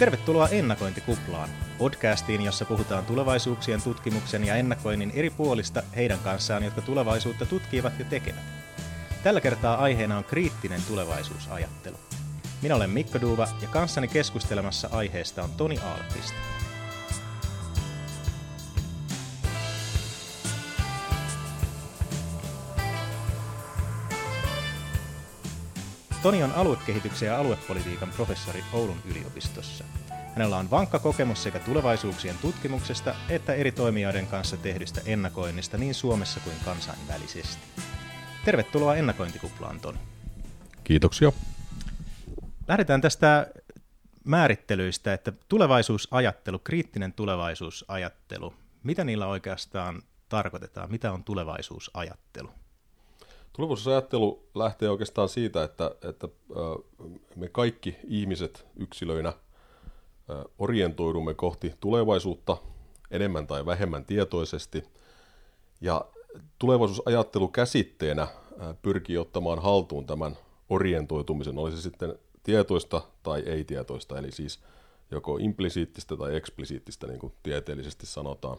Tervetuloa Ennakointikuplaan, podcastiin, jossa puhutaan tulevaisuuksien tutkimuksen ja ennakoinnin eri puolista heidän kanssaan, jotka tulevaisuutta tutkivat ja tekevät. Tällä kertaa aiheena on kriittinen tulevaisuusajattelu. Minä olen Mikko Duuva ja kanssani keskustelemassa aiheesta on Toni Aalqvist. Toni on aluekehityksen ja aluepolitiikan professori Oulun yliopistossa. Hänellä on vankka kokemus sekä tulevaisuuksien tutkimuksesta että eri toimijoiden kanssa tehdystä ennakoinnista niin Suomessa kuin kansainvälisesti. Tervetuloa ennakointikuplaan, Toni. Kiitoksia. Lähdetään tästä määrittelyistä, että tulevaisuusajattelu, kriittinen tulevaisuusajattelu, mitä niillä oikeastaan tarkoitetaan? Mitä on tulevaisuusajattelu? Tulevaisuusajattelu lähtee oikeastaan siitä, että, että me kaikki ihmiset yksilöinä orientoidumme kohti tulevaisuutta enemmän tai vähemmän tietoisesti. Ja tulevaisuusajattelu käsitteenä pyrkii ottamaan haltuun tämän orientoitumisen, olisi se sitten tietoista tai ei-tietoista, eli siis joko implisiittistä tai eksplisiittistä, niin kuin tieteellisesti sanotaan.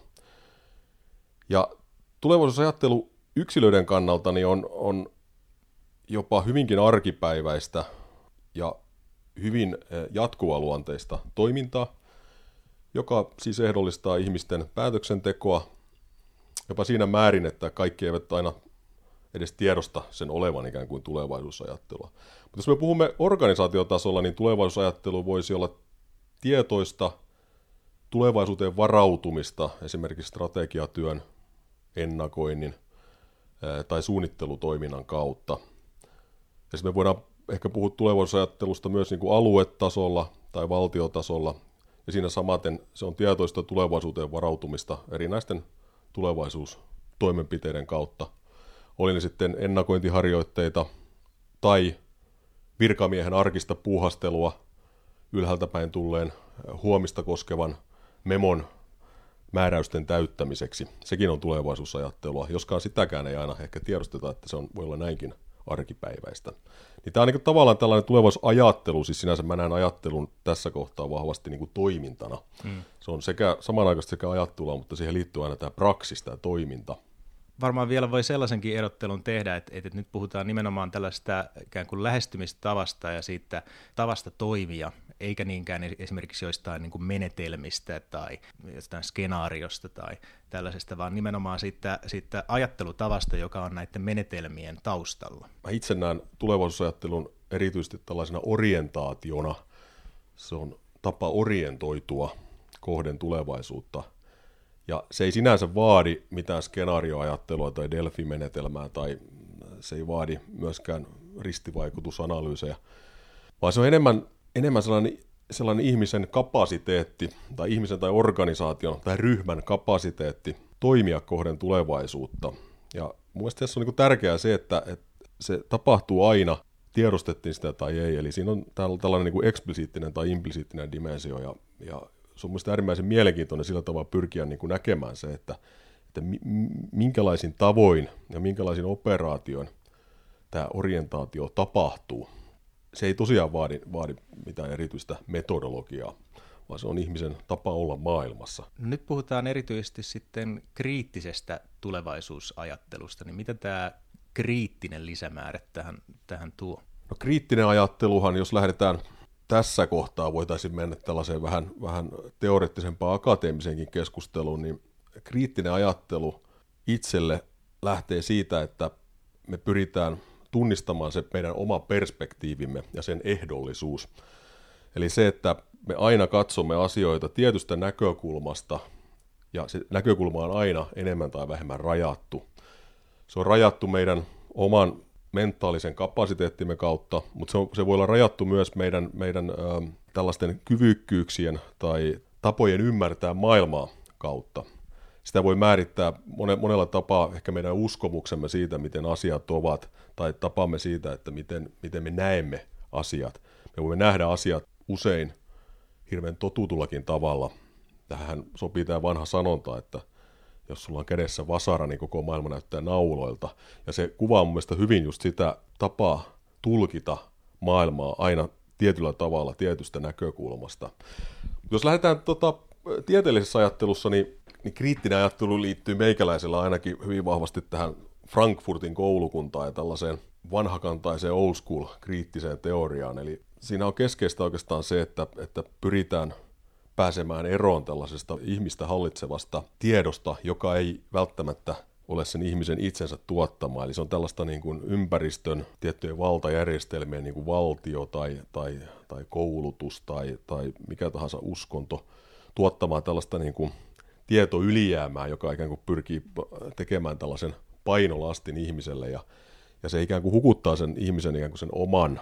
Ja tulevaisuusajattelu yksilöiden kannalta niin on, on jopa hyvinkin arkipäiväistä ja hyvin eh, jatkuvaluonteista toimintaa, joka siis ehdollistaa ihmisten päätöksentekoa jopa siinä määrin, että kaikki eivät aina edes tiedosta sen olevan ikään kuin tulevaisuusajattelua. Mutta jos me puhumme organisaatiotasolla, niin tulevaisuusajattelu voisi olla tietoista tulevaisuuteen varautumista, esimerkiksi strategiatyön, ennakoinnin – tai suunnittelutoiminnan kautta. Ja me voidaan ehkä puhua tulevaisuusajattelusta myös niin kuin aluetasolla tai valtiotasolla, ja siinä samaten se on tietoista tulevaisuuteen varautumista erinäisten tulevaisuustoimenpiteiden kautta. Oli ne sitten ennakointiharjoitteita tai virkamiehen arkista puuhastelua ylhäältä päin tulleen huomista koskevan memon määräysten täyttämiseksi. Sekin on tulevaisuusajattelua, joskaan sitäkään ei aina ehkä tiedosteta, että se on, voi olla näinkin arkipäiväistä. Niin tämä on niin tavallaan tällainen tulevaisuusajattelu, siis sinänsä mä näen ajattelun tässä kohtaa vahvasti niin kuin toimintana. Hmm. Se on sekä samanaikaisesti sekä ajattelua, mutta siihen liittyy aina tämä praksista ja toiminta varmaan vielä voi sellaisenkin erottelun tehdä, että, että nyt puhutaan nimenomaan tällaista ikään kuin lähestymistavasta ja siitä tavasta toimia, eikä niinkään esimerkiksi joistain niin kuin menetelmistä tai jostain skenaariosta tai tällaisesta, vaan nimenomaan siitä, siitä ajattelutavasta, joka on näiden menetelmien taustalla. Mä itse näen tulevaisuusajattelun erityisesti tällaisena orientaationa. Se on tapa orientoitua kohden tulevaisuutta – ja se ei sinänsä vaadi mitään skenaarioajattelua tai Delphi-menetelmää tai se ei vaadi myöskään ristivaikutusanalyysejä, vaan se on enemmän, enemmän sellainen, sellainen ihmisen kapasiteetti tai ihmisen tai organisaation tai ryhmän kapasiteetti toimia kohden tulevaisuutta. Ja mun mielestä tässä on niin tärkeää se, että, että se tapahtuu aina, tiedostettiin sitä tai ei. Eli siinä on tällainen niin eksplisiittinen tai implisiittinen dimensio ja, ja se on mielestäni äärimmäisen mielenkiintoinen sillä tavalla pyrkiä niin kuin näkemään se, että, että minkälaisin tavoin ja minkälaisin operaation tämä orientaatio tapahtuu. Se ei tosiaan vaadi, vaadi mitään erityistä metodologiaa, vaan se on ihmisen tapa olla maailmassa. Nyt puhutaan erityisesti sitten kriittisestä tulevaisuusajattelusta, niin mitä tämä kriittinen lisämäärä tähän, tähän tuo? No kriittinen ajatteluhan, jos lähdetään tässä kohtaa voitaisiin mennä tällaiseen vähän, vähän teoreettisempaan akateemiseenkin keskusteluun, niin kriittinen ajattelu itselle lähtee siitä, että me pyritään tunnistamaan se meidän oma perspektiivimme ja sen ehdollisuus. Eli se, että me aina katsomme asioita tietystä näkökulmasta, ja se näkökulma on aina enemmän tai vähemmän rajattu. Se on rajattu meidän oman mentaalisen kapasiteettimme kautta, mutta se, on, se voi olla rajattu myös meidän, meidän ö, tällaisten kyvykkyyksien tai tapojen ymmärtää maailmaa kautta. Sitä voi määrittää monella tapaa ehkä meidän uskomuksemme siitä, miten asiat ovat, tai tapamme siitä, että miten, miten me näemme asiat. Me voimme nähdä asiat usein hirveän totutullakin tavalla. Tähän sopii tämä vanha sanonta, että jos sulla on kädessä vasara, niin koko maailma näyttää nauloilta. Ja se kuvaa mun mielestä hyvin just sitä tapaa tulkita maailmaa aina tietyllä tavalla, tietystä näkökulmasta. Jos lähdetään tota, tieteellisessä ajattelussa, niin, niin kriittinen ajattelu liittyy meikäläisellä ainakin hyvin vahvasti tähän Frankfurtin koulukuntaan ja tällaiseen vanhakantaiseen old school kriittiseen teoriaan. Eli siinä on keskeistä oikeastaan se, että, että pyritään pääsemään eroon tällaisesta ihmistä hallitsevasta tiedosta, joka ei välttämättä ole sen ihmisen itsensä tuottama. Eli se on tällaista niin kuin ympäristön tiettyjen valtajärjestelmien, niin kuin valtio tai, tai, tai koulutus tai, tai mikä tahansa uskonto, tuottamaan tällaista niin kuin tietoylijäämää, joka ikään kuin pyrkii tekemään tällaisen painolastin ihmiselle ja, ja se ikään kuin hukuttaa sen ihmisen ikään kuin sen oman,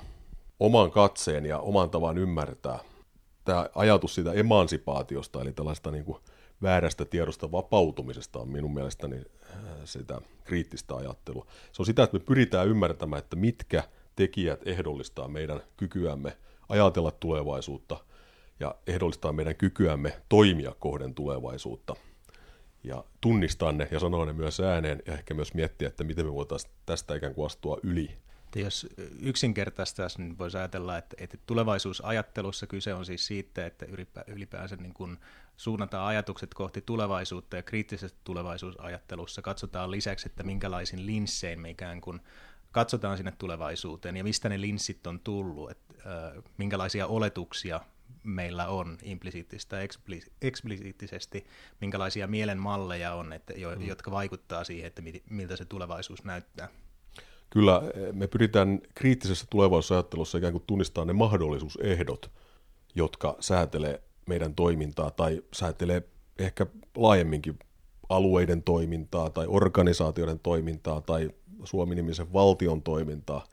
oman katseen ja oman tavan ymmärtää. Tämä ajatus siitä emansipaatiosta, eli tällaista niin kuin väärästä tiedosta vapautumisesta on minun mielestäni äh, sitä kriittistä ajattelua. Se on sitä, että me pyritään ymmärtämään, että mitkä tekijät ehdollistaa meidän kykyämme ajatella tulevaisuutta ja ehdollistaa meidän kykyämme toimia kohden tulevaisuutta. Ja tunnistaa ne ja sanoa ne myös ääneen ja ehkä myös miettiä, että miten me voitaisiin tästä ikään kuin astua yli. Jos yksinkertaistaisi, niin voisi ajatella, että, että tulevaisuusajattelussa kyse on siis siitä, että ylipäänsä niin kuin suunnataan ajatukset kohti tulevaisuutta ja kriittisessä tulevaisuusajattelussa katsotaan lisäksi, että minkälaisin linssein me ikään kuin katsotaan sinne tulevaisuuteen ja mistä ne linssit on tullut, että äh, minkälaisia oletuksia meillä on implisiittisesti tai eksplisiittisesti, minkälaisia mielen malleja on, että, jo, mm. jotka vaikuttaa siihen, että miltä se tulevaisuus näyttää. Kyllä, me pyritään kriittisessä tulevaisuusajattelussa ikään kuin tunnistamaan ne mahdollisuusehdot, jotka säätelee meidän toimintaa tai säätelee ehkä laajemminkin alueiden toimintaa tai organisaatioiden toimintaa tai Suomi-nimisen valtion toimintaa.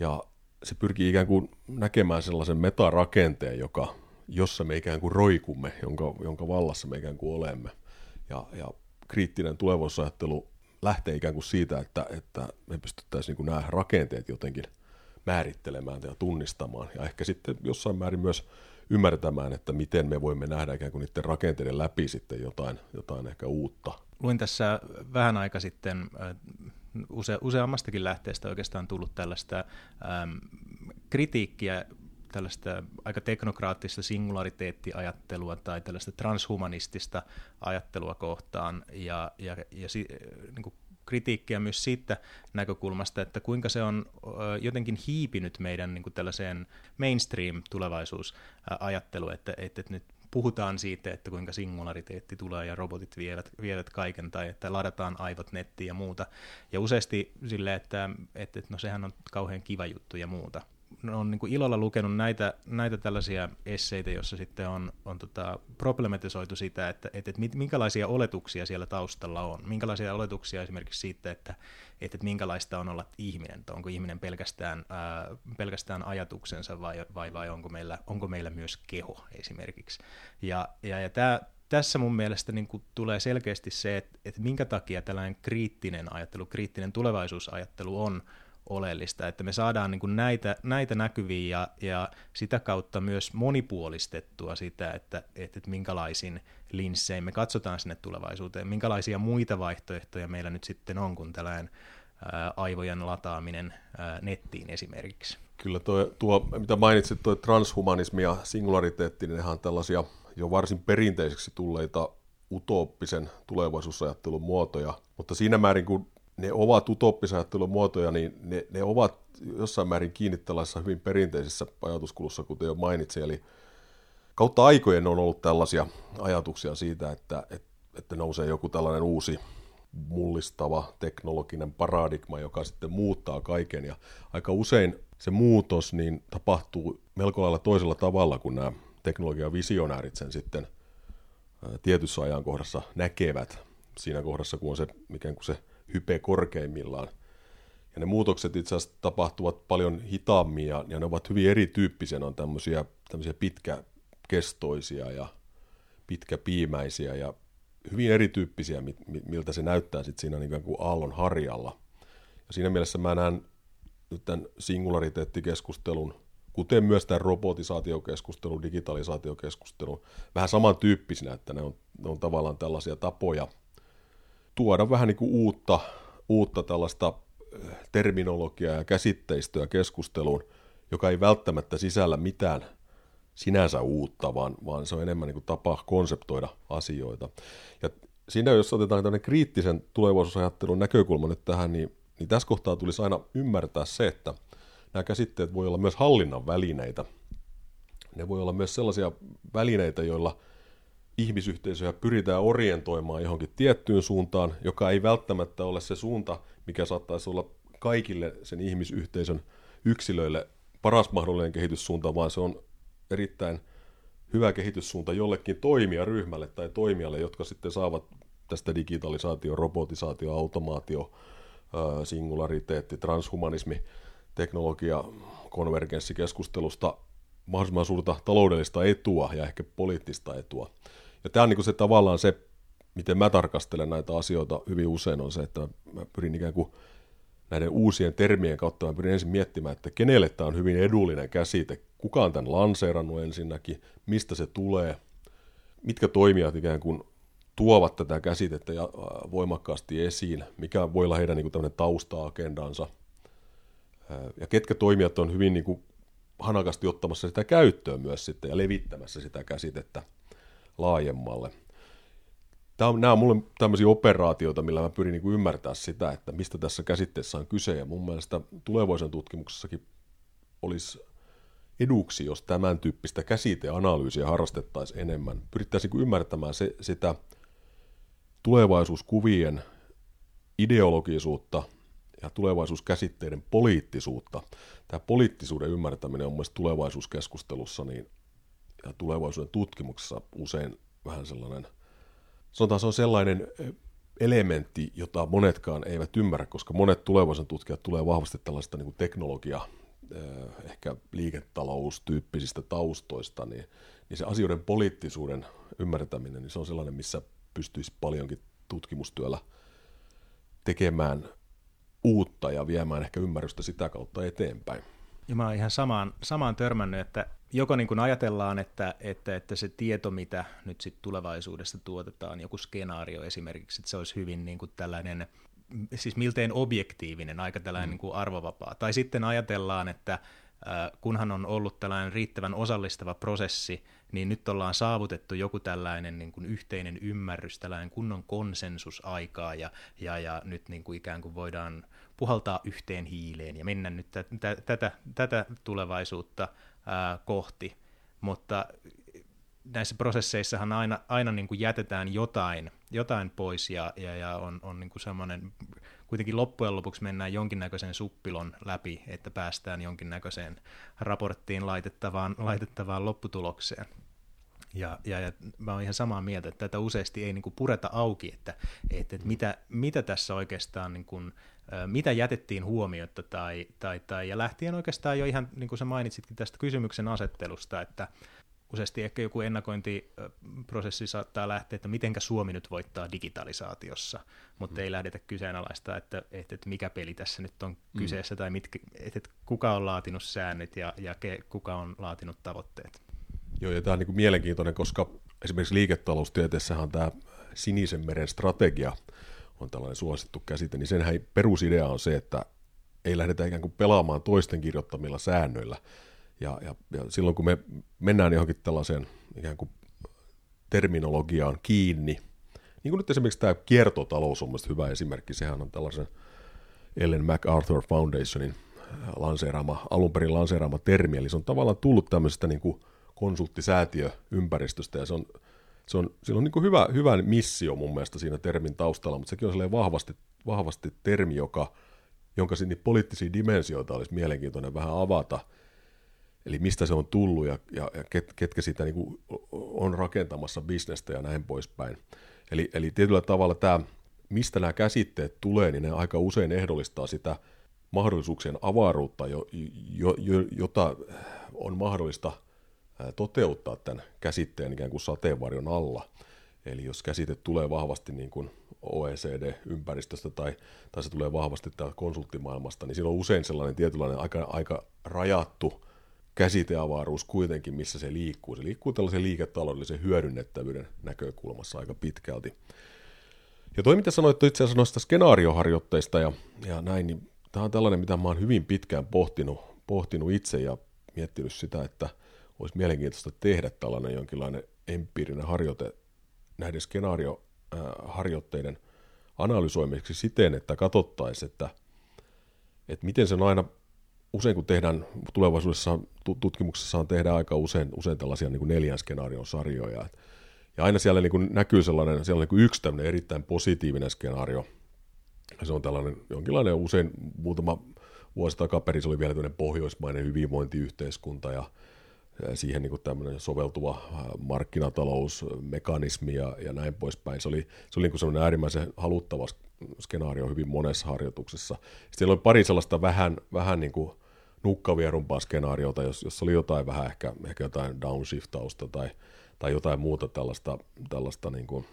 Ja se pyrkii ikään kuin näkemään sellaisen metarakenteen, joka, jossa me ikään kuin roikumme, jonka, jonka vallassa me ikään kuin olemme. Ja, ja kriittinen tulevaisuusajattelu lähtee ikään kuin siitä, että, että me pystyttäisiin niin nämä rakenteet jotenkin määrittelemään ja tunnistamaan. Ja ehkä sitten jossain määrin myös ymmärtämään, että miten me voimme nähdä ikään kuin niiden rakenteiden läpi sitten jotain, jotain ehkä uutta. Luin tässä vähän aika sitten äh, use, useammastakin lähteestä oikeastaan tullut tällaista äm, kritiikkiä tällaista aika teknokraattista singulariteettiajattelua tai tällaista transhumanistista ajattelua kohtaan ja, ja, ja si, niin kuin kritiikkiä myös siitä näkökulmasta, että kuinka se on jotenkin hiipinyt meidän niin kuin tällaiseen mainstream-tulevaisuusajatteluun, että, että nyt puhutaan siitä, että kuinka singulariteetti tulee ja robotit vievät, vievät kaiken tai että ladataan aivot nettiin ja muuta. Ja useasti sille, että, että no sehän on kauhean kiva juttu ja muuta on niin kuin ilolla lukenut näitä, näitä tällaisia esseitä, joissa sitten on, on tota problematisoitu sitä, että, että, että minkälaisia oletuksia siellä taustalla on. Minkälaisia oletuksia esimerkiksi siitä, että, että, että minkälaista on olla ihminen, että onko ihminen pelkästään, ää, pelkästään ajatuksensa vai, vai, vai onko, meillä, onko meillä myös keho esimerkiksi. Ja, ja, ja tämä, tässä mun mielestä niin kuin tulee selkeästi se, että, että minkä takia tällainen kriittinen ajattelu, kriittinen tulevaisuusajattelu on, oleellista, että me saadaan niin kuin näitä, näitä näkyviä ja, ja sitä kautta myös monipuolistettua sitä, että, että, että minkälaisin linsseihin me katsotaan sinne tulevaisuuteen, minkälaisia muita vaihtoehtoja meillä nyt sitten on kuin tällainen ää, aivojen lataaminen ää, nettiin esimerkiksi. Kyllä tuo, tuo mitä mainitsit, tuo transhumanismi ja singulariteetti, niin nehän on tällaisia jo varsin perinteiseksi tulleita utooppisen tulevaisuusajattelun muotoja, mutta siinä määrin kun ne ovat utoppisajattelun muotoja, niin ne, ne ovat jossain määrin kiinni tällaisessa hyvin perinteisessä ajatuskulussa, kuten jo mainitsin. Eli kautta aikojen on ollut tällaisia ajatuksia siitä, että, että, nousee joku tällainen uusi mullistava teknologinen paradigma, joka sitten muuttaa kaiken. Ja aika usein se muutos niin tapahtuu melko lailla toisella tavalla, kun nämä teknologian visionäärit sen sitten tietyssä ajankohdassa näkevät. Siinä kohdassa, kun on se, mikä kuin se hype korkeimmillaan. Ja ne muutokset itse asiassa tapahtuvat paljon hitaammin ja, ja ne ovat hyvin erityyppisiä. Ne on tämmöisiä, tämmöisiä pitkäkestoisia ja pitkäpiimäisiä ja hyvin erityyppisiä, miltä se näyttää sitten siinä niin kuin aallon harjalla. Ja siinä mielessä mä näen nyt tämän singulariteettikeskustelun, kuten myös tämän robotisaatiokeskustelun, digitalisaatiokeskustelun, vähän samantyyppisinä, että ne on, ne on tavallaan tällaisia tapoja tuoda vähän niin kuin uutta, uutta tällaista eh, terminologiaa ja käsitteistöä keskusteluun, joka ei välttämättä sisällä mitään sinänsä uutta, vaan, vaan se on enemmän niin kuin tapa konseptoida asioita. Ja siinä, jos otetaan tämmöinen kriittisen tulevaisuusajattelun näkökulma nyt tähän, niin, niin tässä kohtaa tulisi aina ymmärtää se, että nämä käsitteet voi olla myös hallinnan välineitä. Ne voi olla myös sellaisia välineitä, joilla ihmisyhteisöjä pyritään orientoimaan johonkin tiettyyn suuntaan, joka ei välttämättä ole se suunta, mikä saattaisi olla kaikille sen ihmisyhteisön yksilöille paras mahdollinen kehityssuunta, vaan se on erittäin hyvä kehityssuunta jollekin toimijaryhmälle tai toimijalle, jotka sitten saavat tästä digitalisaatio, robotisaatio, automaatio, singulariteetti, transhumanismi, teknologia, konvergenssikeskustelusta mahdollisimman suurta taloudellista etua ja ehkä poliittista etua. Ja tämä on niin se tavallaan se, miten mä tarkastelen näitä asioita hyvin usein, on se, että mä pyrin ikään kuin näiden uusien termien kautta mä pyrin ensin miettimään, että kenelle tämä on hyvin edullinen käsite, kuka on tämän lanseerannut ensinnäkin, mistä se tulee, mitkä toimijat ikään kuin tuovat tätä käsitettä voimakkaasti esiin, mikä voi olla heidän niin kuin tausta-agendansa, ja ketkä toimijat on hyvin niin kuin hanakasti ottamassa sitä käyttöön myös sitten ja levittämässä sitä käsitettä laajemmalle. Tämä on, nämä on mulle tämmöisiä operaatioita, millä mä pyrin niin ymmärtää sitä, että mistä tässä käsitteessä on kyse. Ja mun mielestä tulevaisuuden tutkimuksessakin olisi eduksi, jos tämän tyyppistä käsiteanalyysiä harrastettaisiin enemmän. Pyrittäisiin niin ymmärtämään se, sitä tulevaisuuskuvien ideologisuutta ja tulevaisuuskäsitteiden poliittisuutta. Tämä poliittisuuden ymmärtäminen on mielestäni tulevaisuuskeskustelussa niin, ja tulevaisuuden tutkimuksessa usein vähän sellainen – sanotaan se on sellainen elementti, jota monetkaan eivät ymmärrä, koska monet tulevaisuuden tutkijat tulee vahvasti tällaista niin kuin teknologia, ehkä liiketaloustyyppisistä taustoista, niin, niin se asioiden poliittisuuden ymmärtäminen, niin se on sellainen, missä pystyisi paljonkin tutkimustyöllä tekemään uutta ja viemään ehkä ymmärrystä sitä kautta eteenpäin. Ja mä oon ihan samaan, samaan törmännyt, että joko niin kuin ajatellaan, että, että, että se tieto, mitä nyt sitten tulevaisuudessa tuotetaan, joku skenaario esimerkiksi, että se olisi hyvin niin kuin tällainen, siis miltein objektiivinen, aika tällainen mm. niin kuin arvovapaa. Tai sitten ajatellaan, että kunhan on ollut tällainen riittävän osallistava prosessi, niin nyt ollaan saavutettu joku tällainen niin kuin yhteinen ymmärrys, tällainen kunnon konsensus aikaa, ja, ja, ja nyt niin kuin ikään kuin voidaan puhaltaa yhteen hiileen ja mennä nyt tätä, tätä tulevaisuutta ää, kohti, mutta näissä prosesseissahan aina, aina niin kuin jätetään jotain, jotain pois ja, ja, ja on, on niin kuin semmoinen, kuitenkin loppujen lopuksi mennään jonkinnäköisen suppilon läpi, että päästään jonkinnäköiseen raporttiin laitettavaan, laitettavaan lopputulokseen. Ja, ja, ja mä oon ihan samaa mieltä, että tätä useasti ei niin kuin pureta auki, että, että, että mitä, mitä tässä oikeastaan niin kuin, mitä jätettiin huomiota tai, tai, tai, ja lähtien oikeastaan jo ihan, niin kuin sä mainitsitkin tästä kysymyksen asettelusta, että useasti ehkä joku ennakointiprosessi saattaa lähteä, että mitenkä Suomi nyt voittaa digitalisaatiossa, mutta mm. ei lähdetä kyseenalaista, että, että, että mikä peli tässä nyt on mm. kyseessä, tai mitkä, että, että kuka on laatinut säännöt ja, ja ke, kuka on laatinut tavoitteet. Joo, ja tämä on niin kuin mielenkiintoinen, koska esimerkiksi liiketaloustieteessähän tämä sinisen meren strategia – on tällainen suosittu käsite, niin senhän perusidea on se, että ei lähdetä ikään kuin pelaamaan toisten kirjoittamilla säännöillä. Ja, ja, ja silloin kun me mennään johonkin tällaiseen ikään kuin terminologiaan kiinni, niin kuin nyt esimerkiksi tämä kiertotalous on mielestäni hyvä esimerkki, sehän on tällaisen Ellen MacArthur Foundationin lanseeraama, alun perin lanseeraama termi, eli se on tavallaan tullut tämmöisestä niin kuin konsulttisäätiöympäristöstä, ja se on se on, sillä on niin hyvä, hyvä missio mun mielestä siinä termin taustalla, mutta sekin on vahvasti, vahvasti termi, joka, jonka sinne poliittisia dimensioita olisi mielenkiintoinen vähän avata. Eli mistä se on tullut ja, ja, ja ket, ketkä siitä niin on rakentamassa bisnestä ja näin poispäin. Eli, eli tietyllä tavalla tämä, mistä nämä käsitteet tulee, niin ne aika usein ehdollistaa sitä mahdollisuuksien avaruutta, jo, jo, jo, jota on mahdollista – toteuttaa tämän käsitteen ikään kuin sateenvarjon alla. Eli jos käsite tulee vahvasti niin kuin OECD-ympäristöstä tai, tai se tulee vahvasti täältä konsulttimaailmasta, niin siinä on usein sellainen tietynlainen aika, aika rajattu käsiteavaruus kuitenkin, missä se liikkuu. Se liikkuu tällaisen liiketaloudellisen hyödynnettävyyden näkökulmassa aika pitkälti. Ja toi, mitä sanoit itse asiassa noista skenaarioharjoitteista ja, ja näin, niin tämä on tällainen, mitä mä oon hyvin pitkään pohtinut, pohtinut itse ja miettinyt sitä, että olisi mielenkiintoista tehdä tällainen jonkinlainen empiirinen harjoite näiden skenaarioharjoitteiden analysoimiseksi siten, että katsottaisiin, että, että miten se on aina, usein kun tehdään tulevaisuudessa tutkimuksessa tehdään aika usein, usein tällaisia niin kuin neljän skenaarion sarjoja, ja aina siellä niin kuin näkyy sellainen, siellä on niin kuin yksi tämmöinen erittäin positiivinen skenaario, se on tällainen jonkinlainen usein muutama vuosi takaperin se oli vielä tämmöinen pohjoismainen hyvinvointiyhteiskunta ja siihen niin kuin soveltuva markkinatalousmekanismi ja, ja näin poispäin. Se oli, se oli niin kuin äärimmäisen haluttava skenaario hyvin monessa harjoituksessa. Sitten oli pari sellaista vähän, vähän niin kuin nukkavierumpaa skenaariota, jos, jos oli jotain vähän ehkä, ehkä jotain downshiftausta tai, tai jotain muuta tällaista, tällaista niin kuin,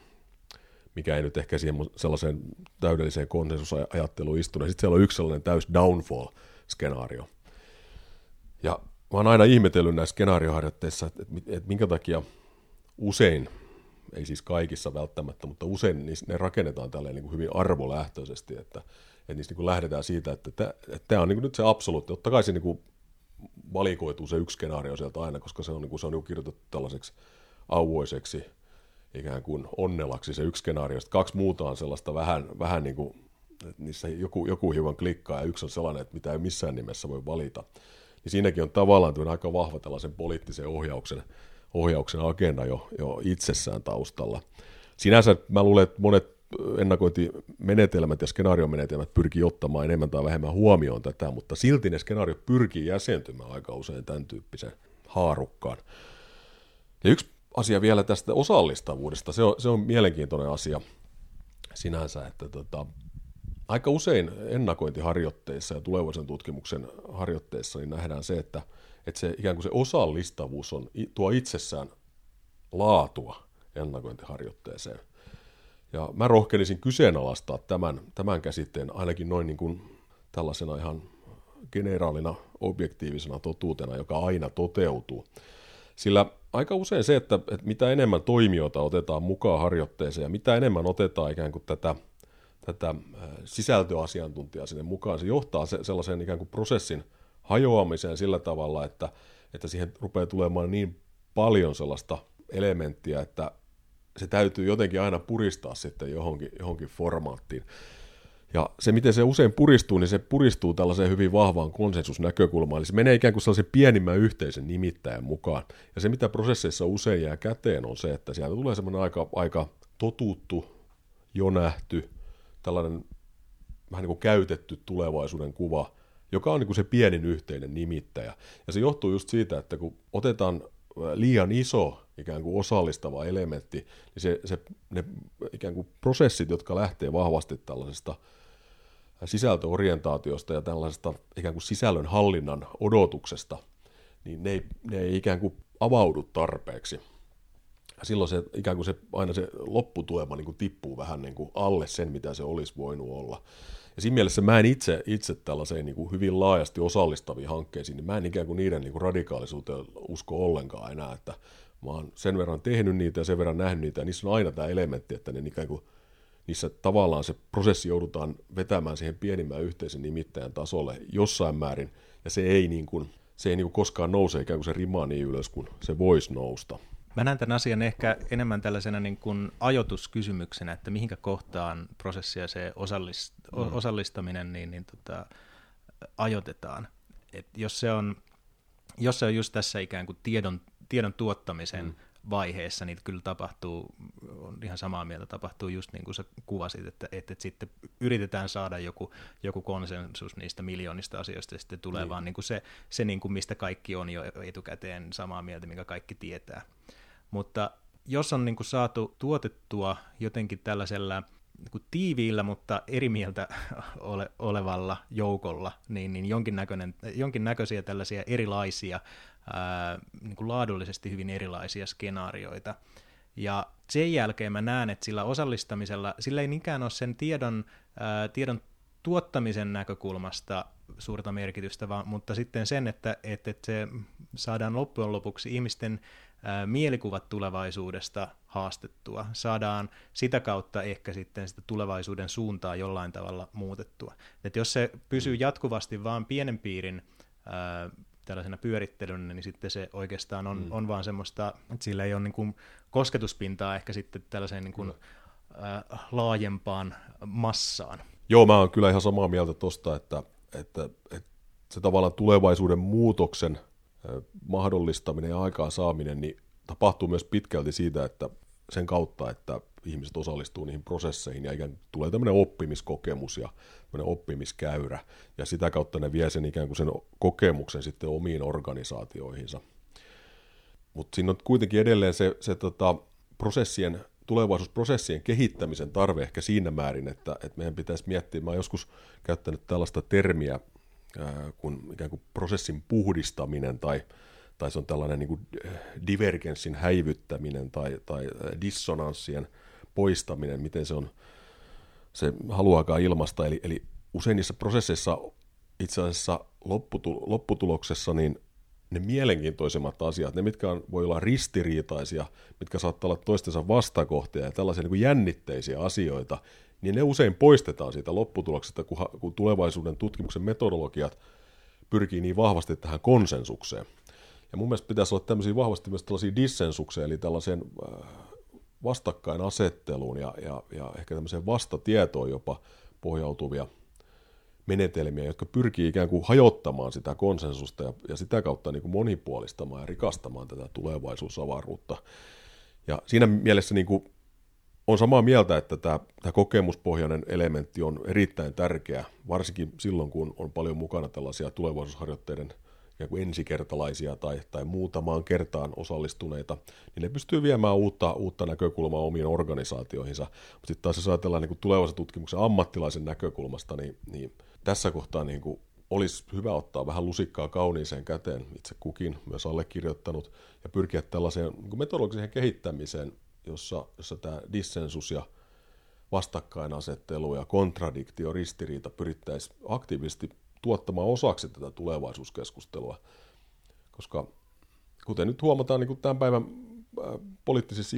mikä ei nyt ehkä siihen sellaiseen täydelliseen konsensusajatteluun istunut. Sitten siellä on yksi sellainen täys downfall-skenaario. Ja mä oon aina ihmetellyt näissä skenaarioharjoitteissa, että, että, että minkä takia usein, ei siis kaikissa välttämättä, mutta usein ne rakennetaan tälleen niin kuin hyvin arvolähtöisesti, että, että niistä niin kuin lähdetään siitä, että, että, että tämä on niin kuin nyt se absoluutti. Totta kai se niin kuin valikoituu se yksi skenaario sieltä aina, koska se on, niin kuin, se on niin kuin kirjoitettu tällaiseksi auvoiseksi ikään kuin onnelaksi se yksi skenaario. Sitten kaksi muuta on sellaista vähän, vähän niin kuin, että niissä joku, joku hiukan klikkaa ja yksi on sellainen, että mitä ei missään nimessä voi valita. Niin siinäkin on tavallaan aika vahva tällaisen poliittisen ohjauksen, ohjauksen agenda jo, jo itsessään taustalla. Sinänsä mä luulen, että monet ennakointimenetelmät ja skenaariomenetelmät pyrkii ottamaan enemmän tai vähemmän huomioon tätä, mutta silti ne skenaariot pyrkii jäsentymään aika usein tämän tyyppisen haarukkaan. Ja yksi asia vielä tästä osallistavuudesta. Se on, se on mielenkiintoinen asia sinänsä, että tota, aika usein ennakointiharjoitteissa ja tulevaisuuden tutkimuksen harjoitteissa niin nähdään se, että, että se ikään kuin se osallistavuus on, tuo itsessään laatua ennakointiharjoitteeseen. Ja mä rohkenisin kyseenalaistaa tämän, tämän käsitteen ainakin noin niin kuin tällaisena ihan generaalina objektiivisena totuutena, joka aina toteutuu. Sillä aika usein se, että, että mitä enemmän toimijoita otetaan mukaan harjoitteeseen ja mitä enemmän otetaan ikään kuin tätä, tätä äh, sisältöasiantuntijaa sinne mukaan, se johtaa se, sellaiseen ikään kuin prosessin hajoamiseen sillä tavalla, että, että siihen rupeaa tulemaan niin paljon sellaista elementtiä, että se täytyy jotenkin aina puristaa sitten johonkin, johonkin formaattiin. Ja se, miten se usein puristuu, niin se puristuu tällaiseen hyvin vahvaan konsensusnäkökulmaan. Eli se menee ikään kuin sellaisen pienimmän yhteisen nimittäjän mukaan. Ja se, mitä prosesseissa usein jää käteen, on se, että sieltä tulee semmoinen aika, aika totuttu, jo nähty, tällainen vähän niin kuin käytetty tulevaisuuden kuva, joka on niin kuin se pienin yhteinen nimittäjä. Ja se johtuu just siitä, että kun otetaan liian iso ikään kuin osallistava elementti, niin se, se, ne ikään kuin prosessit, jotka lähtee vahvasti tällaisesta sisältöorientaatiosta ja tällaisesta ikään kuin sisällön hallinnan odotuksesta, niin ne ei, ne ei ikään kuin avaudu tarpeeksi. Silloin se, ikään kuin se, aina se lopputulema niin kuin tippuu vähän niin kuin alle sen, mitä se olisi voinut olla. Ja siinä mielessä mä en itse, itse tällaiseen niin kuin hyvin laajasti osallistaviin hankkeisiin, niin mä en ikään kuin niiden niin kuin radikaalisuuteen usko ollenkaan enää, että mä oon sen verran tehnyt niitä ja sen verran nähnyt niitä, ja niissä on aina tämä elementti, että ne ikään kuin niissä tavallaan se prosessi joudutaan vetämään siihen pienimmän yhteisen nimittäjän tasolle jossain määrin, ja se ei, niin kuin, se ei niin kuin koskaan nouse ikään kuin se rima niin ylös kuin se voisi nousta. Mä näen tämän asian ehkä enemmän tällaisena niin kuin ajoituskysymyksenä, että mihinkä kohtaan prosessia se osallist, mm. osallistaminen niin, niin tota, ajoitetaan. Et jos, se on, jos se on just tässä ikään kuin tiedon, tiedon tuottamisen mm vaiheessa niitä kyllä tapahtuu, on ihan samaa mieltä, tapahtuu just niin kuin sä kuvasit, että, että, että sitten yritetään saada joku, joku konsensus niistä miljoonista asioista ja sitten tulee niin. vaan niin kuin se, se niin kuin mistä kaikki on jo etukäteen samaa mieltä, mikä kaikki tietää. Mutta jos on niin kuin saatu tuotettua jotenkin tällaisella niin tiiviillä, mutta eri mieltä ole, olevalla joukolla, niin, niin jonkinnäköinen, jonkinnäköisiä tällaisia erilaisia ää, niin kuin laadullisesti hyvin erilaisia skenaarioita. Ja sen jälkeen mä näen, että sillä osallistamisella, sillä ei niinkään ole sen tiedon, ää, tiedon tuottamisen näkökulmasta suurta merkitystä, vaan, mutta sitten sen, että, että, että se saadaan loppujen lopuksi ihmisten mielikuvat tulevaisuudesta haastettua, saadaan sitä kautta ehkä sitten sitä tulevaisuuden suuntaa jollain tavalla muutettua. Että jos se pysyy jatkuvasti vain pienen piirin ää, tällaisena pyörittelynä, niin sitten se oikeastaan on, mm. on vaan semmoista, että sillä ei ole niin kuin kosketuspintaa ehkä sitten tällaiseen niin kuin, ää, laajempaan massaan. Joo, mä oon kyllä ihan samaa mieltä tuosta, että, että, että se tavallaan tulevaisuuden muutoksen mahdollistaminen ja aikaa saaminen niin tapahtuu myös pitkälti siitä, että sen kautta, että ihmiset osallistuu niihin prosesseihin ja ikään kuin tulee tämmöinen oppimiskokemus ja tämmöinen oppimiskäyrä ja sitä kautta ne vie sen ikään kuin sen kokemuksen sitten omiin organisaatioihinsa. Mutta siinä on kuitenkin edelleen se, se tota, prosessien, tulevaisuusprosessien kehittämisen tarve ehkä siinä määrin, että, että meidän pitäisi miettiä, mä oon joskus käyttänyt tällaista termiä ää, kuin ikään kuin prosessin puhdistaminen tai tai se on tällainen niin kuin divergenssin häivyttäminen tai, tai dissonanssien poistaminen, miten se on, se haluaakaan ilmasta. Eli, eli usein niissä prosesseissa itse asiassa lopputuloksessa niin ne mielenkiintoisemmat asiat, ne mitkä on, voi olla ristiriitaisia, mitkä saattaa olla toistensa vastakohtia ja tällaisia niin kuin jännitteisiä asioita, niin ne usein poistetaan siitä lopputuloksesta, kun, tulevaisuuden tutkimuksen metodologiat pyrkii niin vahvasti tähän konsensukseen. Ja mun mielestä pitäisi olla tämmöisiä vahvasti myös tällaisia dissensukseja, eli tällaisen äh, vastakkainasetteluun ja, ja, ja ehkä tämmöiseen vastatietoon jopa pohjautuvia menetelmiä, jotka pyrkii ikään kuin hajottamaan sitä konsensusta ja, ja sitä kautta niin kuin monipuolistamaan ja rikastamaan tätä tulevaisuusavaruutta. Ja siinä mielessä niin kuin on samaa mieltä, että tämä, tämä kokemuspohjainen elementti on erittäin tärkeä, varsinkin silloin, kun on paljon mukana tällaisia tulevaisuusharjoitteiden – ikään kuin ensikertalaisia tai, tai muutamaan kertaan osallistuneita, niin ne pystyy viemään uutta, uutta näkökulmaa omiin organisaatioihinsa. Mutta sitten taas jos ajatellaan niin tulevaisen tutkimuksen ammattilaisen näkökulmasta, niin, niin tässä kohtaa niin kuin olisi hyvä ottaa vähän lusikkaa kauniiseen käteen, itse kukin myös allekirjoittanut, ja pyrkiä tällaiseen niin metodologiseen kehittämiseen, jossa, jossa tämä dissensus ja vastakkainasettelu ja kontradiktio, ristiriita pyrittäisiin aktiivisesti tuottamaan osaksi tätä tulevaisuuskeskustelua. Koska kuten nyt huomataan niin tämän päivän äh, poliittisissa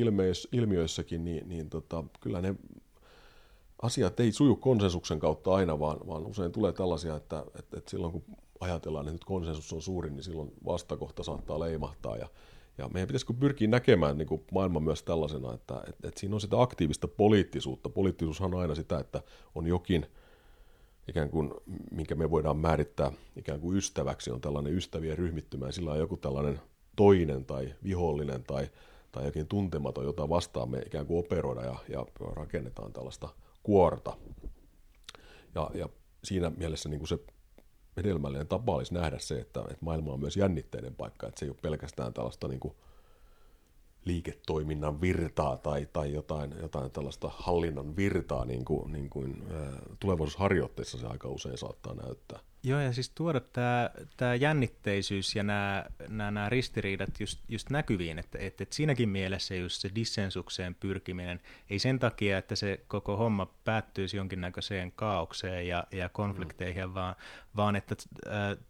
ilmiöissäkin, niin, niin tota, kyllä ne asiat ei suju konsensuksen kautta aina, vaan, vaan usein tulee tällaisia, että, että, että silloin kun ajatellaan, että nyt konsensus on suurin, niin silloin vastakohta saattaa leimahtaa. Ja, ja meidän pitäisi pyrkiä näkemään niin kuin maailma myös tällaisena, että, että, että siinä on sitä aktiivista poliittisuutta. Poliittisuushan on aina sitä, että on jokin – ikään kuin, minkä me voidaan määrittää ikään kuin ystäväksi, on tällainen ystävien ryhmittymä, ja sillä on joku tällainen toinen tai vihollinen tai, tai jokin tuntematon, jota vastaan me ikään kuin operoida ja, ja rakennetaan tällaista kuorta. Ja, ja siinä mielessä niin kuin se hedelmällinen tapa olisi nähdä se, että, että maailma on myös jännitteinen paikka, että se ei ole pelkästään tällaista niin kuin liiketoiminnan virtaa tai, tai jotain, jotain tällaista hallinnan virtaa, niin kuin, niin kuin tulevaisuusharjoitteissa se aika usein saattaa näyttää. Joo, ja siis tuoda tämä, tämä jännitteisyys ja nämä, nämä, nämä ristiriidat just, just näkyviin, että, että, että siinäkin mielessä just se dissensukseen pyrkiminen, ei sen takia, että se koko homma päättyisi jonkinnäköiseen kaaukseen ja, ja konflikteihin, mm. vaan, vaan että äh,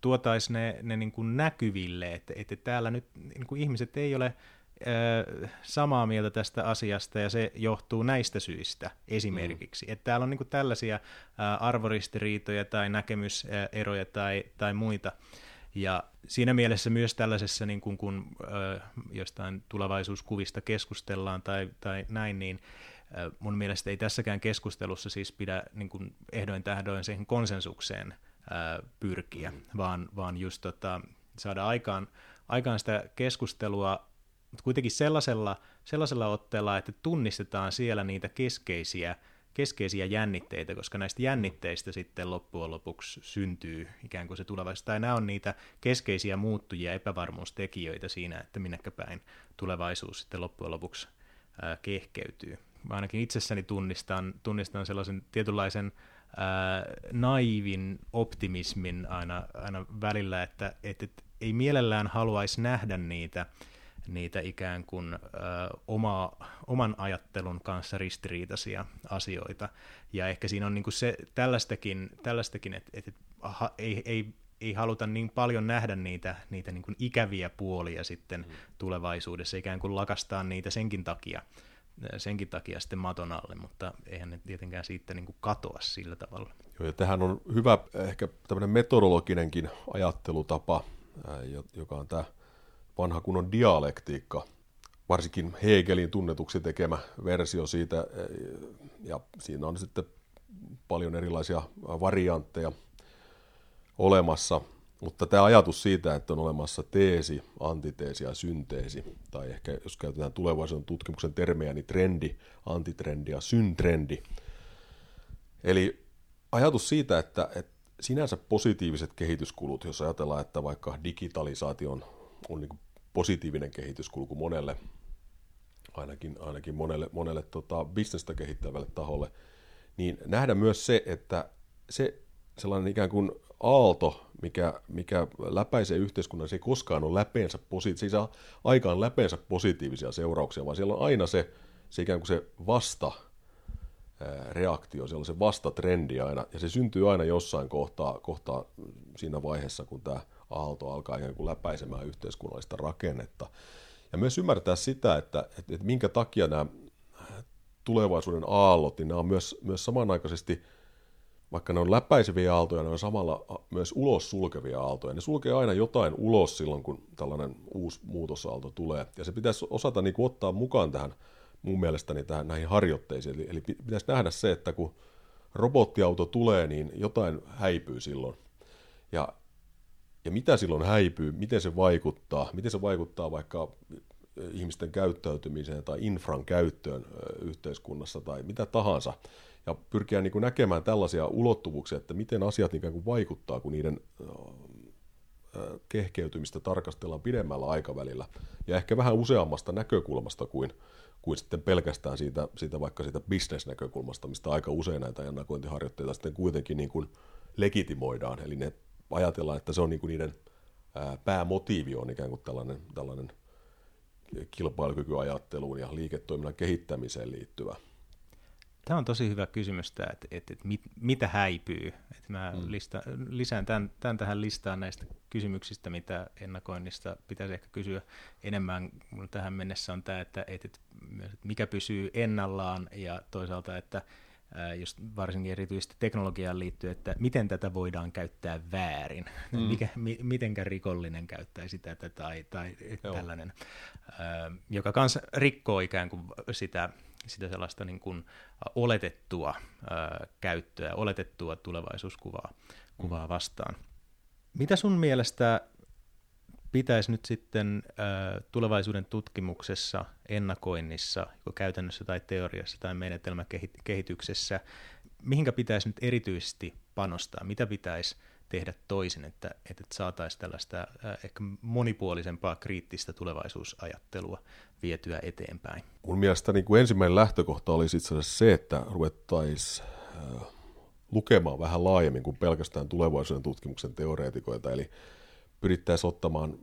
tuotaisiin ne, ne niin kuin näkyville, että, että täällä nyt niin kuin ihmiset ei ole samaa mieltä tästä asiasta ja se johtuu näistä syistä esimerkiksi. Mm. Että täällä on niin tällaisia arvoristiriitoja tai näkemyseroja tai, tai muita. Ja siinä mielessä myös tällaisessa, niin kuin, kun jostain tulevaisuuskuvista keskustellaan tai, tai näin, niin mun mielestä ei tässäkään keskustelussa siis pidä niin kuin ehdoin tähdoin siihen konsensukseen pyrkiä, mm. vaan, vaan just tota, saada aikaan, aikaan sitä keskustelua mutta kuitenkin sellaisella, sellaisella otteella, että tunnistetaan siellä niitä keskeisiä, keskeisiä jännitteitä, koska näistä jännitteistä sitten loppujen lopuksi syntyy ikään kuin se tulevaisuus. Tai nämä on niitä keskeisiä muuttujia, epävarmuustekijöitä siinä, että minnekä päin tulevaisuus sitten loppujen lopuksi ää, kehkeytyy. Mä ainakin itsessäni tunnistan, tunnistan sellaisen tietynlaisen ää, naivin optimismin aina, aina välillä, että, että, että ei mielellään haluaisi nähdä niitä niitä ikään kuin ö, oma, oman ajattelun kanssa ristiriitaisia asioita. Ja ehkä siinä on niin kuin se tällaistakin, tällaistakin että, aha, ei, ei, ei haluta niin paljon nähdä niitä, niitä niin kuin ikäviä puolia sitten mm. tulevaisuudessa, ikään kuin lakastaa niitä senkin takia, senkin takia sitten maton alle, mutta eihän ne tietenkään siitä niin kuin katoa sillä tavalla. Joo, ja tähän on hyvä ehkä tämmöinen metodologinenkin ajattelutapa, joka on tämä vanha kunnon dialektiikka, varsinkin Hegelin tunnetuksi tekemä versio siitä, ja siinä on sitten paljon erilaisia variantteja olemassa, mutta tämä ajatus siitä, että on olemassa teesi, antiteesi ja synteesi, tai ehkä jos käytetään tulevaisuuden tutkimuksen termejä, niin trendi, antitrendi ja syntrendi. Eli ajatus siitä, että, että sinänsä positiiviset kehityskulut, jos ajatellaan, että vaikka digitalisaatio on, niin positiivinen kehityskulku monelle, ainakin, ainakin monelle, monelle tota, bisnestä kehittävälle taholle, niin nähdä myös se, että se sellainen ikään kuin aalto, mikä, mikä läpäisee yhteiskunnan, se ei koskaan ole läpeensä posi- se ei saa aikaan läpeensä positiivisia seurauksia, vaan siellä on aina se, se ikään kuin se vasta reaktio, siellä on se vastatrendi aina, ja se syntyy aina jossain kohtaa, kohtaa siinä vaiheessa, kun tämä aalto alkaa ikään kuin läpäisemään yhteiskunnallista rakennetta. Ja myös ymmärtää sitä, että, että, että minkä takia nämä tulevaisuuden aallot, niin nämä on myös, myös samanaikaisesti, vaikka ne on läpäiseviä aaltoja, ne on samalla myös ulos sulkevia aaltoja. Ne sulkee aina jotain ulos silloin, kun tällainen uusi muutosaalto tulee. Ja se pitäisi osata niin kuin ottaa mukaan tähän mun mielestäni tähän, näihin harjoitteisiin. Eli, eli pitäisi nähdä se, että kun robottiauto tulee, niin jotain häipyy silloin. Ja, ja mitä silloin häipyy, miten se vaikuttaa, miten se vaikuttaa vaikka ihmisten käyttäytymiseen tai infran käyttöön yhteiskunnassa tai mitä tahansa. Ja pyrkiä niin kuin näkemään tällaisia ulottuvuuksia, että miten asiat ikään kuin vaikuttaa, kun niiden kehkeytymistä tarkastellaan pidemmällä aikavälillä ja ehkä vähän useammasta näkökulmasta kuin, kuin sitten pelkästään siitä, siitä vaikka siitä bisnesnäkökulmasta, mistä aika usein näitä ennakointiharjoitteita sitten kuitenkin niin kuin legitimoidaan. Eli ne ajatellaan, että se on niin kuin niiden päämotiivi on ikään kuin tällainen, tällainen kilpailukykyajatteluun ja liiketoiminnan kehittämiseen liittyvä. Tämä on tosi hyvä kysymys, että, että, että mit, mitä häipyy. Että mä mm. lista, lisään tämän, tämän tähän listaan näistä kysymyksistä, mitä ennakoinnista pitäisi ehkä kysyä enemmän. tähän mennessä on tämä, että, että, että mikä pysyy ennallaan ja toisaalta, että jos varsinkin erityisesti teknologiaan liittyen, että miten tätä voidaan käyttää väärin, mm. Mikä, mi, mitenkä rikollinen käyttäisi tätä tai, tai tällainen, joka kanssa rikkoo ikään kuin sitä, sitä sellaista niin kuin oletettua käyttöä, oletettua tulevaisuuskuvaa kuvaa vastaan. Mitä sun mielestä pitäisi nyt sitten tulevaisuuden tutkimuksessa, ennakoinnissa, käytännössä tai teoriassa tai menetelmäkehityksessä, mihinkä pitäisi nyt erityisesti panostaa, mitä pitäisi tehdä toisin, että, että saataisiin tällaista ehkä monipuolisempaa kriittistä tulevaisuusajattelua vietyä eteenpäin? Mun mielestä niin kuin ensimmäinen lähtökohta olisi itse asiassa se, että ruvettaisiin lukemaan vähän laajemmin kuin pelkästään tulevaisuuden tutkimuksen teoreetikoita, eli pyrittäisiin ottamaan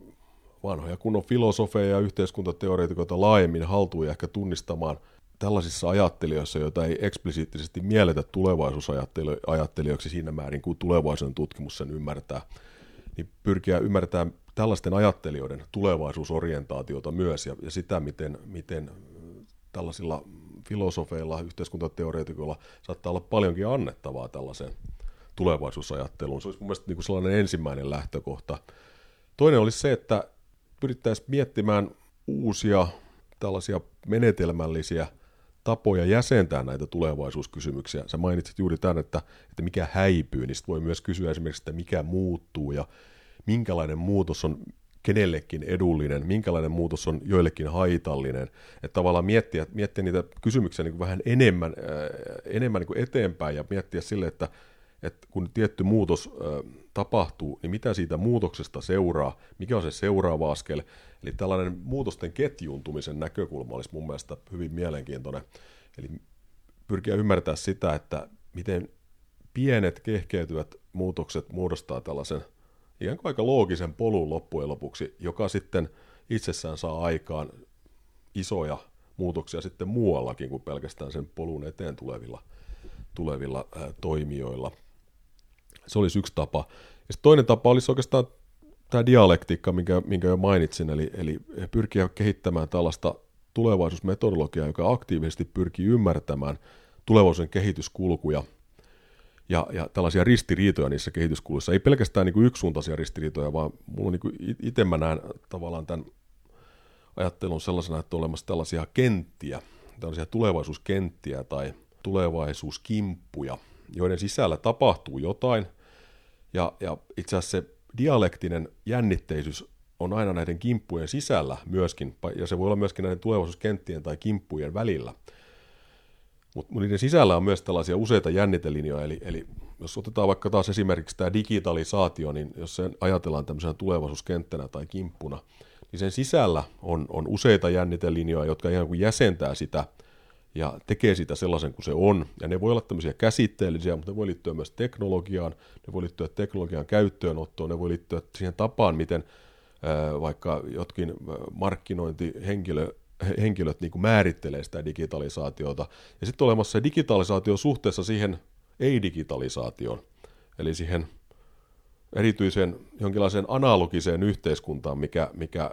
vanhoja kunnon filosofeja ja yhteiskuntateoreetikoita laajemmin haltuun ja ehkä tunnistamaan tällaisissa ajattelijoissa, joita ei eksplisiittisesti mielletä tulevaisuusajattelijoiksi siinä määrin kuin tulevaisuuden tutkimus sen ymmärtää, niin pyrkiä ymmärtämään tällaisten ajattelijoiden tulevaisuusorientaatiota myös ja, ja sitä, miten, miten tällaisilla filosofeilla, yhteiskuntateoreetikoilla saattaa olla paljonkin annettavaa tällaiseen tulevaisuusajatteluun. Se olisi mun mielestä niin kuin sellainen ensimmäinen lähtökohta. Toinen olisi se, että pyrittäisiin miettimään uusia tällaisia menetelmällisiä tapoja jäsentää näitä tulevaisuuskysymyksiä. Sä mainitsit juuri tämän, että, että mikä häipyy, niin voi myös kysyä esimerkiksi, että mikä muuttuu ja minkälainen muutos on kenellekin edullinen, minkälainen muutos on joillekin haitallinen. Että tavallaan miettiä, miettiä niitä kysymyksiä niin kuin vähän enemmän, äh, enemmän niin kuin eteenpäin ja miettiä sille, että, että kun tietty muutos äh, tapahtuu, niin mitä siitä muutoksesta seuraa, mikä on se seuraava askel. Eli tällainen muutosten ketjuuntumisen näkökulma olisi mun mielestä hyvin mielenkiintoinen. Eli pyrkiä ymmärtää sitä, että miten pienet kehkeytyvät muutokset muodostaa tällaisen ikään kuin aika loogisen polun loppujen lopuksi, joka sitten itsessään saa aikaan isoja muutoksia sitten muuallakin kuin pelkästään sen polun eteen tulevilla, tulevilla ää, toimijoilla. Se olisi yksi tapa. Ja toinen tapa olisi oikeastaan tämä dialektiikka, minkä, minkä jo mainitsin, eli, eli pyrkiä kehittämään tällaista tulevaisuusmetodologiaa, joka aktiivisesti pyrkii ymmärtämään tulevaisuuden kehityskulkuja ja, ja tällaisia ristiriitoja niissä kehityskuluissa. Ei pelkästään niin kuin yksisuuntaisia ristiriitoja, vaan mulla niin itse mä näen tavallaan tämän ajattelun sellaisena, että on olemassa tällaisia kenttiä, tällaisia tulevaisuuskenttiä tai tulevaisuuskimppuja, joiden sisällä tapahtuu jotain, ja, ja itse asiassa se dialektinen jännitteisyys on aina näiden kimppujen sisällä myöskin, ja se voi olla myöskin näiden tulevaisuuskenttien tai kimppujen välillä. Mutta niiden sisällä on myös tällaisia useita jännitelinjoja, eli, eli jos otetaan vaikka taas esimerkiksi tämä digitalisaatio, niin jos sen ajatellaan tämmöisenä tulevaisuuskenttänä tai kimppuna, niin sen sisällä on, on useita jännitelinjoja, jotka ihan kuin jäsentää sitä ja tekee sitä sellaisen kuin se on. Ja ne voi olla tämmöisiä käsitteellisiä, mutta ne voi liittyä myös teknologiaan, ne voi liittyä teknologian käyttöönottoon, ne voi liittyä siihen tapaan, miten vaikka jotkin markkinointihenkilö henkilöt niin kuin määrittelee sitä digitalisaatiota. Ja sitten olemassa se digitalisaatio suhteessa siihen ei-digitalisaatioon, eli siihen erityiseen jonkinlaiseen analogiseen yhteiskuntaan, mikä, mikä, äh,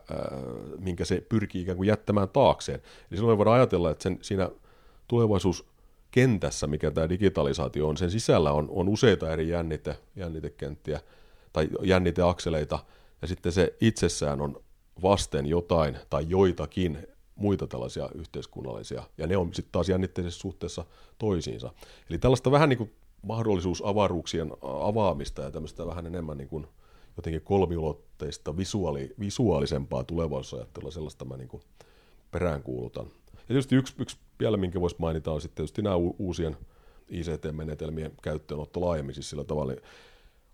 minkä se pyrkii ikään kuin jättämään taakseen. Eli silloin voidaan ajatella, että sen, siinä tulevaisuuskentässä, mikä tämä digitalisaatio on, sen sisällä on, on useita eri jännite, jännitekenttiä tai jänniteakseleita, ja sitten se itsessään on vasten jotain tai joitakin muita tällaisia yhteiskunnallisia, ja ne on sitten taas jännitteisessä suhteessa toisiinsa. Eli tällaista vähän niin kuin mahdollisuusavaruuksien avaamista ja tämmöistä vähän enemmän niin kuin jotenkin kolmiulotteista, visuaali, visuaalisempaa tulevaisuusajattelua, sellaista mä niin kuin peräänkuulutan. Ja tietysti yksi, yksi vielä, minkä voisi mainita, on sitten tietysti nämä uusien ICT-menetelmien käyttöönotto laajemmin, siis sillä tavalla niin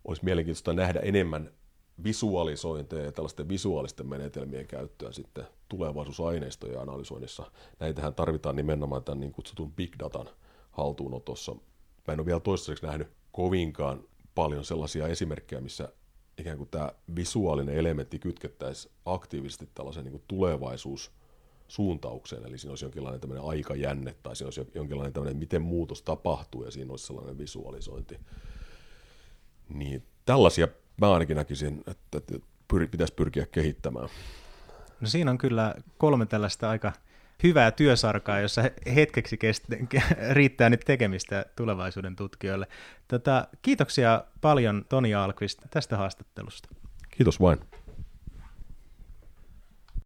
olisi mielenkiintoista nähdä enemmän visualisointeja ja tällaisten visuaalisten menetelmien käyttöä sitten tulevaisuusaineistojen analysoinnissa. Näitähän tarvitaan nimenomaan tämän niin kutsutun big datan haltuunotossa. Mä en ole vielä toistaiseksi nähnyt kovinkaan paljon sellaisia esimerkkejä, missä ikään kuin tämä visuaalinen elementti kytkettäisiin aktiivisesti tällaisen niin tulevaisuus suuntaukseen, eli siinä olisi jonkinlainen tämmöinen aikajänne, tai siinä olisi jonkinlainen tämmöinen, miten muutos tapahtuu, ja siinä olisi sellainen visualisointi. Niin tällaisia mä ainakin näkisin, että, pyr, pitäisi pyrkiä kehittämään. No siinä on kyllä kolme tällaista aika hyvää työsarkaa, jossa hetkeksi kest, riittää nyt tekemistä tulevaisuuden tutkijoille. Tota, kiitoksia paljon Toni Alkvist tästä haastattelusta. Kiitos vain.